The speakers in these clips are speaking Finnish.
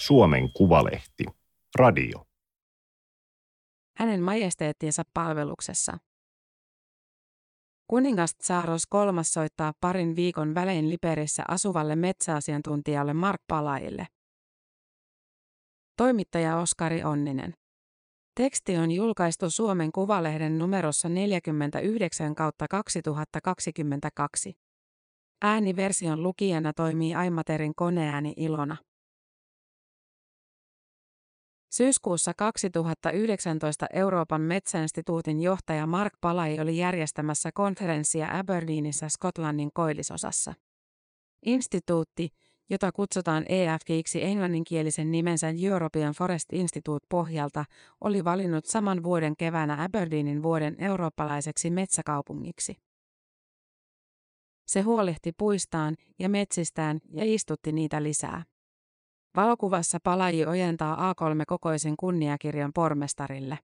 Suomen Kuvalehti. Radio. Hänen majesteettiensa palveluksessa. Kuningas Tsaaros kolmas soittaa parin viikon välein Liperissä asuvalle metsäasiantuntijalle Mark Palajille. Toimittaja Oskari Onninen. Teksti on julkaistu Suomen Kuvalehden numerossa 49 kautta 2022. Ääniversion lukijana toimii Aimaterin koneääni Ilona. Syyskuussa 2019 Euroopan metsäinstituutin johtaja Mark Palai oli järjestämässä konferenssia Aberdeenissa Skotlannin koillisosassa. Instituutti, jota kutsutaan EFGiksi englanninkielisen nimensä European Forest Institute pohjalta, oli valinnut saman vuoden keväänä Aberdeenin vuoden eurooppalaiseksi metsäkaupungiksi. Se huolehti puistaan ja metsistään ja istutti niitä lisää. Valokuvassa Palaji ojentaa A3-kokoisen kunniakirjan pormestarille.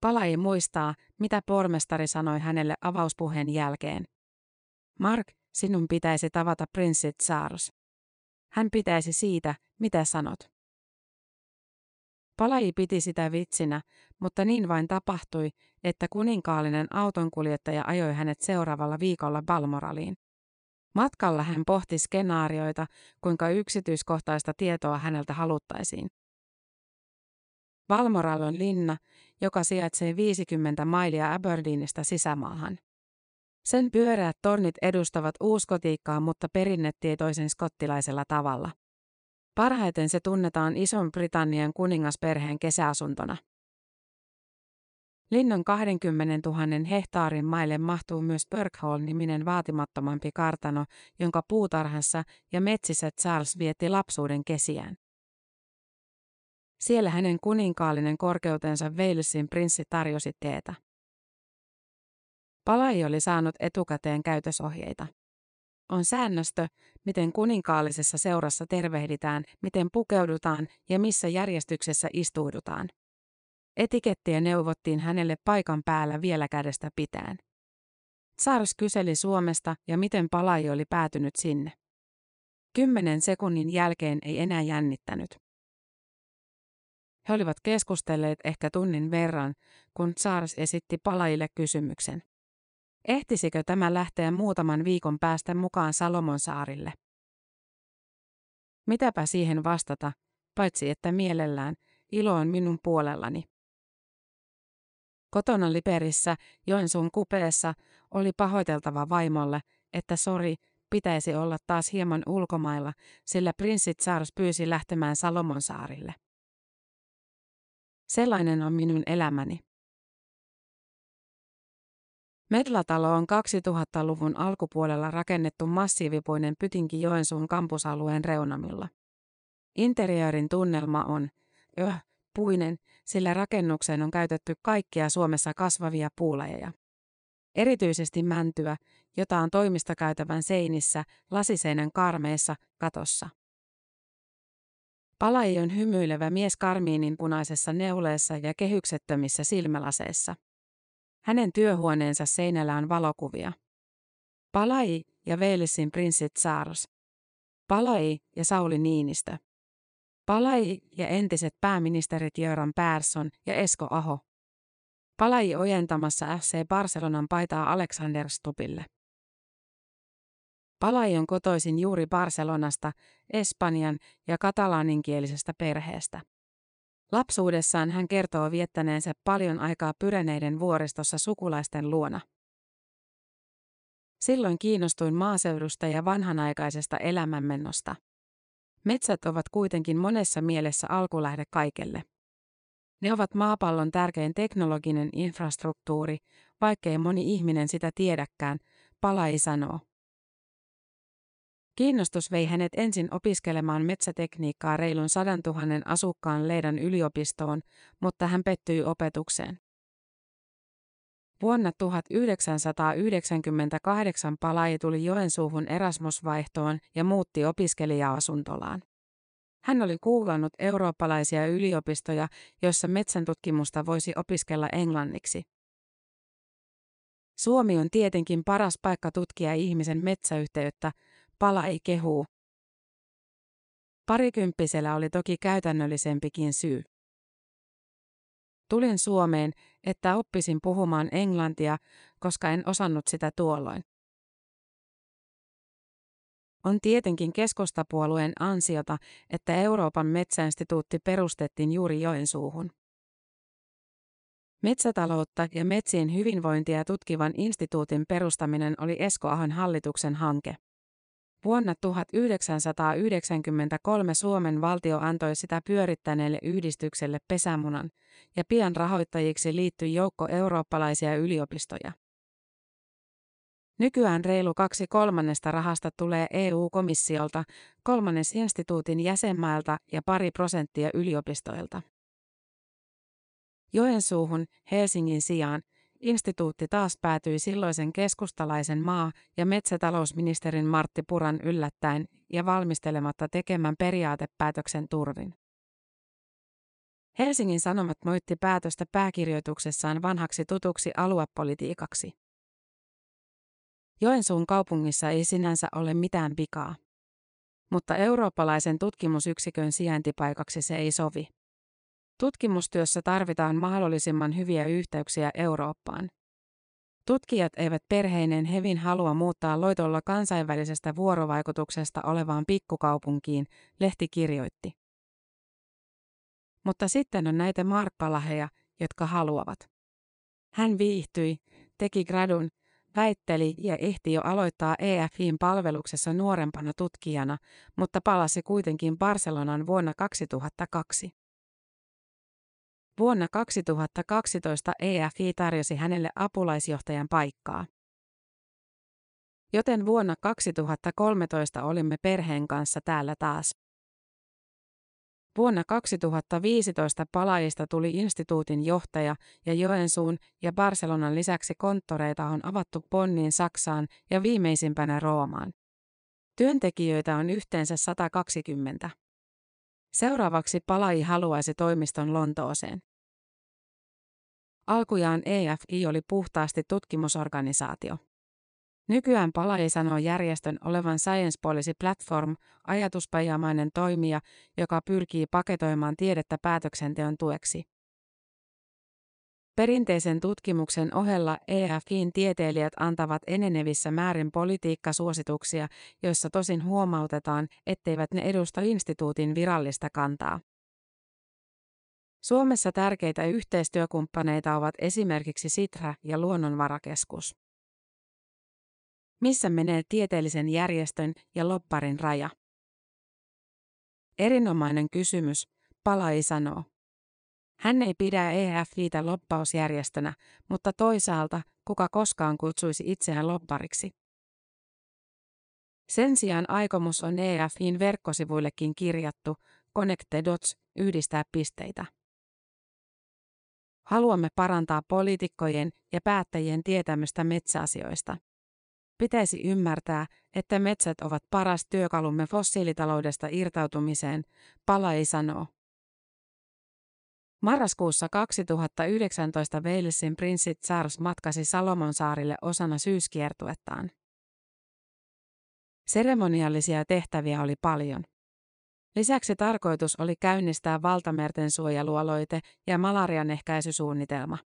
Palaji muistaa, mitä pormestari sanoi hänelle avauspuheen jälkeen. Mark, sinun pitäisi tavata prinssi Charles. Hän pitäisi siitä, mitä sanot. Palaji piti sitä vitsinä, mutta niin vain tapahtui, että kuninkaallinen autonkuljettaja ajoi hänet seuraavalla viikolla Balmoraliin. Matkalla hän pohti skenaarioita, kuinka yksityiskohtaista tietoa häneltä haluttaisiin. Balmoral on linna, joka sijaitsee 50 mailia Aberdeenistä sisämaahan. Sen pyöreät tornit edustavat uuskotiikkaa, mutta perinnetietoisen skottilaisella tavalla. Parhaiten se tunnetaan Ison-Britannian kuningasperheen kesäasuntona. Linnon 20 000 hehtaarin maille mahtuu myös Berkhall-niminen vaatimattomampi kartano, jonka puutarhassa ja metsissä Charles vietti lapsuuden kesiään. Siellä hänen kuninkaallinen korkeutensa Walesin prinssi tarjosi teetä. Palai oli saanut etukäteen käytösohjeita. On säännöstö, miten kuninkaallisessa seurassa tervehditään, miten pukeudutaan ja missä järjestyksessä istuudutaan. Etikettiä neuvottiin hänelle paikan päällä vielä kädestä pitäen. Sars kyseli Suomesta ja miten Palai oli päätynyt sinne. Kymmenen sekunnin jälkeen ei enää jännittänyt. He olivat keskustelleet ehkä tunnin verran, kun Sars esitti Palaille kysymyksen. Ehtisikö tämä lähteä muutaman viikon päästä mukaan Salomon saarille? Mitäpä siihen vastata, paitsi että mielellään, ilo on minun puolellani. Kotona Liperissä, Joensuun kupeessa, oli pahoiteltava vaimolle, että sori, pitäisi olla taas hieman ulkomailla, sillä prinssi Charles pyysi lähtemään Salomon saarille. Sellainen on minun elämäni. Medlatalo on 2000-luvun alkupuolella rakennettu massiivipuinen pytinki Joensuun kampusalueen reunamilla. Interiörin tunnelma on, öh, puinen, sillä rakennukseen on käytetty kaikkia Suomessa kasvavia puulajeja. Erityisesti mäntyä, jota on toimistokäytävän seinissä, lasiseinän karmeessa, katossa. Palai on hymyilevä mies karmiinin punaisessa neuleessa ja kehyksettömissä silmälaseissa. Hänen työhuoneensa seinällä on valokuvia. Palai ja Veelisin prinssit Saars. Palai ja Sauli Niinistö. Palai ja entiset pääministerit Jöran Persson ja Esko Aho. Palai ojentamassa FC Barcelonan paitaa Alexander Stupille. Palai on kotoisin juuri Barcelonasta, Espanjan ja katalaaninkielisestä perheestä. Lapsuudessaan hän kertoo viettäneensä paljon aikaa Pyreneiden vuoristossa sukulaisten luona. Silloin kiinnostuin maaseudusta ja vanhanaikaisesta elämänmennosta. Metsät ovat kuitenkin monessa mielessä alkulähde kaikelle. Ne ovat maapallon tärkein teknologinen infrastruktuuri, vaikkei moni ihminen sitä tiedäkään, Palai sanoo. Kiinnostus vei hänet ensin opiskelemaan metsätekniikkaa reilun sadan tuhannen asukkaan Leidan yliopistoon, mutta hän pettyi opetukseen. Vuonna 1998 Palai tuli Joensuuhun Erasmus-vaihtoon ja muutti opiskelija-asuntolaan. Hän oli kuulannut eurooppalaisia yliopistoja, joissa metsäntutkimusta voisi opiskella englanniksi. Suomi on tietenkin paras paikka tutkia ihmisen metsäyhteyttä, Palai kehuu. Parikymppisellä oli toki käytännöllisempikin syy. Tulin Suomeen, että oppisin puhumaan englantia, koska en osannut sitä tuolloin. On tietenkin keskustapuolueen ansiota, että Euroopan metsäinstituutti perustettiin juuri Joensuuhun. Metsätaloutta ja metsien hyvinvointia tutkivan instituutin perustaminen oli Esko Ahon hallituksen hanke. Vuonna 1993 Suomen valtio antoi sitä pyörittäneelle yhdistykselle pesämunan, ja pian rahoittajiksi liittyi joukko eurooppalaisia yliopistoja. Nykyään reilu kaksi kolmannesta rahasta tulee EU-komissiolta, kolmannes instituutin jäsenmailta ja pari prosenttia yliopistoilta. Joensuuhun, Helsingin sijaan, instituutti taas päätyi silloisen keskustalaisen maa- ja metsätalousministerin Martti Puran yllättäen ja valmistelematta tekemän periaatepäätöksen turvin. Helsingin Sanomat moitti päätöstä pääkirjoituksessaan vanhaksi tutuksi aluepolitiikaksi. Joensuun kaupungissa ei sinänsä ole mitään pikaa. Mutta eurooppalaisen tutkimusyksikön sijaintipaikaksi se ei sovi. Tutkimustyössä tarvitaan mahdollisimman hyviä yhteyksiä Eurooppaan. Tutkijat eivät perheinen hevin halua muuttaa loitolla kansainvälisestä vuorovaikutuksesta olevaan pikkukaupunkiin, lehti kirjoitti. Mutta sitten on näitä markkalaheja, jotka haluavat. Hän viihtyi, teki gradun, väitteli ja ehti jo aloittaa EFIin palveluksessa nuorempana tutkijana, mutta palasi kuitenkin Barcelonan vuonna 2002. Vuonna 2012 EFI tarjosi hänelle apulaisjohtajan paikkaa. Joten vuonna 2013 olimme perheen kanssa täällä taas. Vuonna 2015 palaajista tuli instituutin johtaja ja Joensuun ja Barcelonan lisäksi konttoreita on avattu Bonniin Saksaan ja viimeisimpänä Roomaan. Työntekijöitä on yhteensä 120. Seuraavaksi palaaji haluaisi toimiston Lontooseen. Alkujaan EFI oli puhtaasti tutkimusorganisaatio. Nykyään Palai sanoo järjestön olevan Science Policy Platform, ajatuspajamainen toimija, joka pyrkii paketoimaan tiedettä päätöksenteon tueksi. Perinteisen tutkimuksen ohella EFIin tieteilijät antavat enenevissä määrin politiikkasuosituksia, joissa tosin huomautetaan, etteivät ne edusta instituutin virallista kantaa. Suomessa tärkeitä yhteistyökumppaneita ovat esimerkiksi Sitra ja Luonnonvarakeskus. Missä menee tieteellisen järjestön ja lopparin raja? Erinomainen kysymys, Palai sanoo. Hän ei pidä EFItä loppausjärjestönä, mutta toisaalta kuka koskaan kutsuisi itseään loppariksi. Sen sijaan aikomus on EFIin verkkosivuillekin kirjattu, Connect the Dots, yhdistää pisteitä. Haluamme parantaa poliitikkojen ja päättäjien tietämystä metsäasioista. Pitäisi ymmärtää, että metsät ovat paras työkalumme fossiilitaloudesta irtautumiseen, Palai sanoo. Marraskuussa 2019 Walesin prinssi Charles matkasi Salomonsaarille osana syyskiertuettaan. Seremoniallisia tehtäviä oli paljon. Lisäksi tarkoitus oli käynnistää valtamerten suojelualoite ja malarian ehkäisysuunnitelma.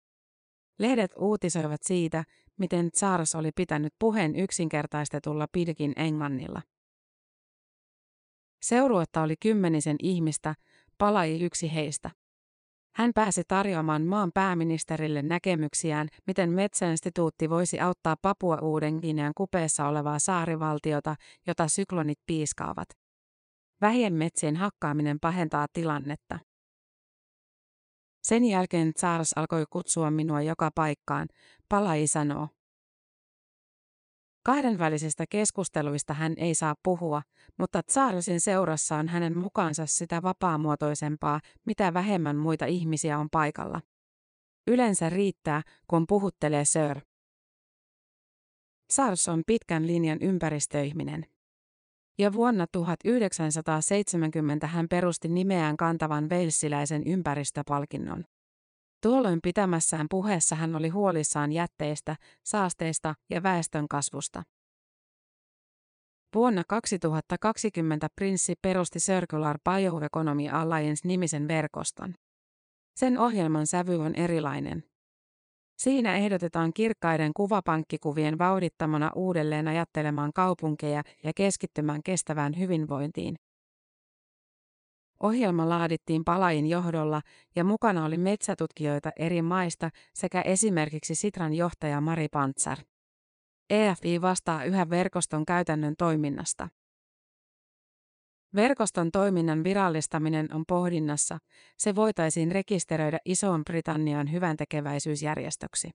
Lehdet uutisoivat siitä, miten Charles oli pitänyt puheen yksinkertaistetulla pidkin englannilla. Seuruetta oli kymmenisen ihmistä, palai yksi heistä. Hän pääsi tarjoamaan maan pääministerille näkemyksiään, miten Metsäinstituutti voisi auttaa Papua Uuden Guinean kupeessa olevaa saarivaltiota, jota syklonit piiskaavat. Vähien metsien hakkaaminen pahentaa tilannetta. Sen jälkeen Charles alkoi kutsua minua joka paikkaan, Palai sanoo. Kahdenvälisistä keskusteluista hän ei saa puhua, mutta Charlesin seurassa on hänen mukaansa sitä vapaamuotoisempaa, mitä vähemmän muita ihmisiä on paikalla. Yleensä riittää, kun puhuttelee Sir. Charles on pitkän linjan ympäristöihminen. Ja vuonna 1970 hän perusti nimeään kantavan veilsiläisen ympäristöpalkinnon. Tuolloin pitämässään puheessa hän oli huolissaan jätteistä, saasteista ja väestön kasvusta. Vuonna 2020 prinssi perusti Circular Bioeconomy Alliance-nimisen verkoston. Sen ohjelman sävy on erilainen. Siinä ehdotetaan kirkkaiden kuvapankkikuvien vauhdittamana uudelleen ajattelemaan kaupunkeja ja keskittymään kestävään hyvinvointiin. Ohjelma laadittiin Palain johdolla ja mukana oli metsätutkijoita eri maista sekä esimerkiksi Sitran johtaja Mari Pantsar. EFI vastaa yhä verkoston käytännön toiminnasta. Verkoston toiminnan virallistaminen on pohdinnassa. Se voitaisiin rekisteröidä Isoon Britannian hyväntekeväisyysjärjestöksi.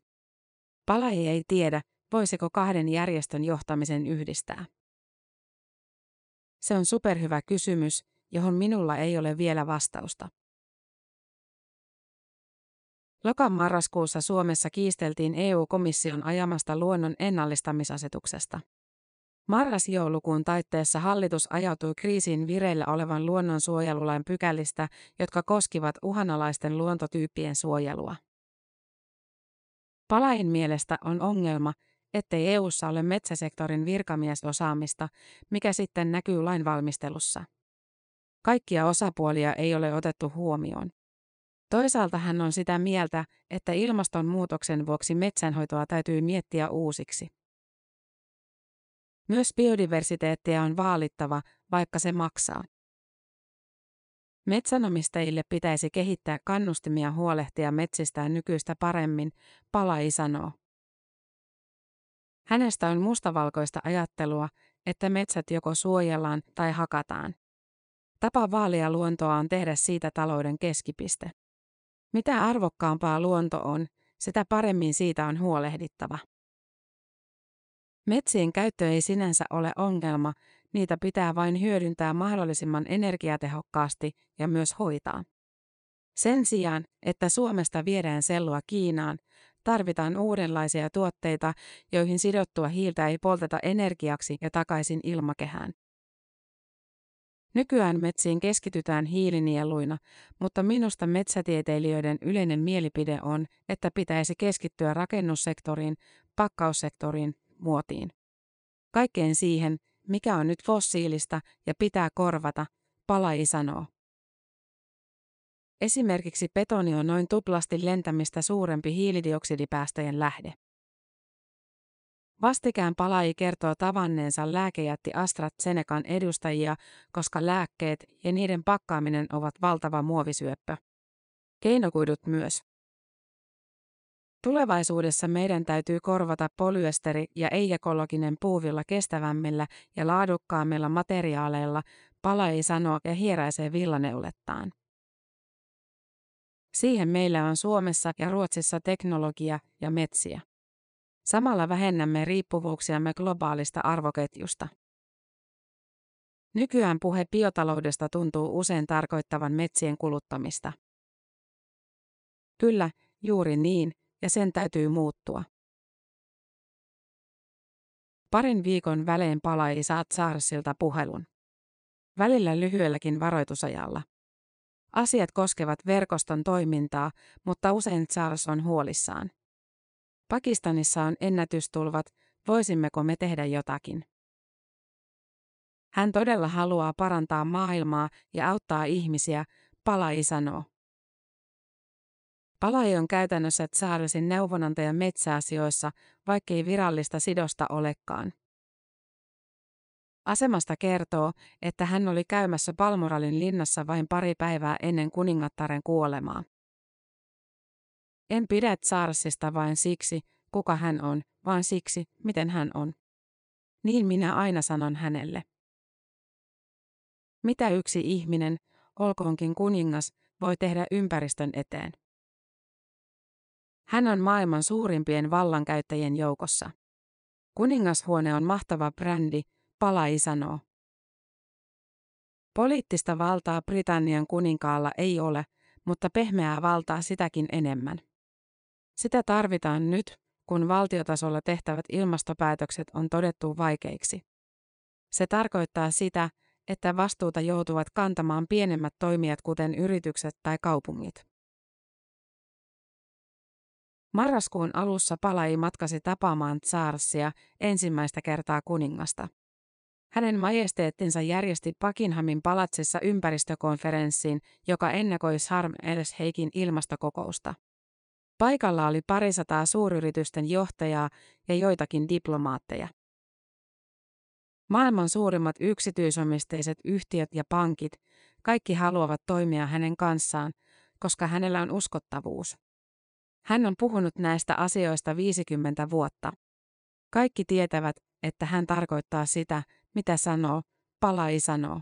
Palai ei tiedä, voisiko kahden järjestön johtamisen yhdistää. Se on superhyvä kysymys, johon minulla ei ole vielä vastausta. Lokan marraskuussa Suomessa kiisteltiin EU-komission ajamasta luonnon ennallistamisasetuksesta. Marras-joulukuun taitteessa hallitus ajautui kriisiin vireillä olevan luonnonsuojelulain pykälistä, jotka koskivat uhanalaisten luontotyyppien suojelua. Palain mielestä on ongelma, ettei EU:ssa ole metsäsektorin virkamiesosaamista, mikä sitten näkyy lainvalmistelussa. Kaikkia osapuolia ei ole otettu huomioon. Toisaalta hän on sitä mieltä, että ilmastonmuutoksen vuoksi metsänhoitoa täytyy miettiä uusiksi. Myös biodiversiteettiä on vaalittava, vaikka se maksaa. Metsänomistajille pitäisi kehittää kannustimia huolehtia metsistään nykyistä paremmin, Palai sanoo. Hänestä on mustavalkoista ajattelua, että metsät joko suojellaan tai hakataan. Tapa vaalia luontoa on tehdä siitä talouden keskipiste. Mitä arvokkaampaa luonto on, sitä paremmin siitä on huolehdittava. Metsien käyttö ei sinänsä ole ongelma, niitä pitää vain hyödyntää mahdollisimman energiatehokkaasti ja myös hoitaa. Sen sijaan, että Suomesta viedään sellua Kiinaan, tarvitaan uudenlaisia tuotteita, joihin sidottua hiiltä ei polteta energiaksi ja takaisin ilmakehään. Nykyään metsiin keskitytään hiilinieluina, mutta minusta metsätieteilijöiden yleinen mielipide on, että pitäisi keskittyä rakennussektoriin, pakkaussektoriin, muotiin. Kaikkeen siihen, mikä on nyt fossiilista ja pitää korvata, Palai sanoo. Esimerkiksi betoni on noin tuplasti lentämistä suurempi hiilidioksidipäästöjen lähde. Vastikään Palai kertoo tavanneensa lääkejätti AstraZenecan edustajia, koska lääkkeet ja niiden pakkaaminen ovat valtava muovisyöppö. Keinokuidut myös. Tulevaisuudessa meidän täytyy korvata polyesteri ja ei-ekologinen puuvilla kestävämmillä ja laadukkaammilla materiaaleilla, Palai sanoo ja hieräisee villaneulettaan. Siihen meillä on Suomessa ja Ruotsissa teknologia ja metsiä. Samalla vähennämme riippuvuuksiamme globaalista arvoketjusta. Nykyään puhe biotaloudesta tuntuu usein tarkoittavan metsien kuluttamista. Kyllä, juuri niin, ja sen täytyy muuttua. Parin viikon välein palai saat Saarsilta puhelun. Välillä lyhyelläkin varoitusajalla. Asiat koskevat verkoston toimintaa, mutta usein Charles on huolissaan. Pakistanissa on ennätystulvat, voisimmeko me tehdä jotakin? Hän todella haluaa parantaa maailmaa ja auttaa ihmisiä, Palai sanoo. Palai on käytännössä Charlesin neuvonantaja metsäasioissa, vaikkei virallista sidosta olekaan. Asemasta kertoo, että hän oli käymässä Palmoralin linnassa vain pari päivää ennen kuningattaren kuolemaa. En pidä Charlesista vain siksi, kuka hän on, vaan siksi, miten hän on. Niin minä aina sanon hänelle. Mitä yksi ihminen, olkoonkin kuningas, voi tehdä ympäristön eteen? Hän on maailman suurimpien vallankäyttäjien joukossa. Kuningashuone on mahtava brändi, Palai sanoo. Poliittista valtaa Britannian kuninkaalla ei ole, mutta pehmeää valtaa sitäkin enemmän. Sitä tarvitaan nyt, kun valtiotasolla tehtävät ilmastopäätökset on todettu vaikeiksi. Se tarkoittaa sitä, että vastuuta joutuvat kantamaan pienemmät toimijat kuten yritykset tai kaupungit. Marraskuun alussa Palai matkasi tapaamaan Charlesia ensimmäistä kertaa kuningasta. Hänen majesteettinsa järjesti Buckinghamin palatsissa ympäristökonferenssin, joka ennakoi Sharm el-Sheikhin ilmastokokousta. Paikalla oli parisataa suuryritysten johtajaa ja joitakin diplomaatteja. Maailman suurimmat yksityisomisteiset yhtiöt ja pankit, kaikki haluavat toimia hänen kanssaan, koska hänellä on uskottavuus. Hän on puhunut näistä asioista 50 vuotta. Kaikki tietävät, että hän tarkoittaa sitä, mitä sanoo, palai sanoo.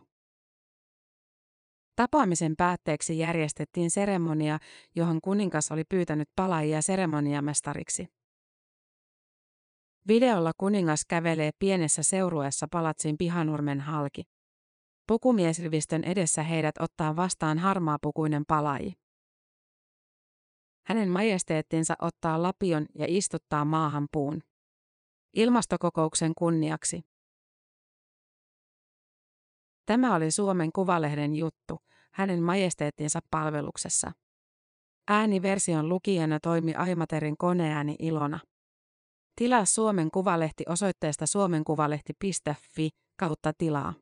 Tapaamisen päätteeksi järjestettiin seremonia, johon kuningas oli pyytänyt palaajia seremoniamestariksi. Videolla kuningas kävelee pienessä seurueessa palatsin pihanurmen halki. Pukumiesrivistön edessä heidät ottaa vastaan harmaapukuinen palaaji. Hänen majesteettinsa ottaa lapion ja istuttaa maahan puun. Ilmastokokouksen kunniaksi. Tämä oli Suomen Kuvalehden juttu, hänen majesteettinsa palveluksessa. Ääniversion lukijana toimi Aimaterin koneääni Ilona. Tilaa Suomen Kuvalehti osoitteesta suomenkuvalehti.fi kautta tilaa.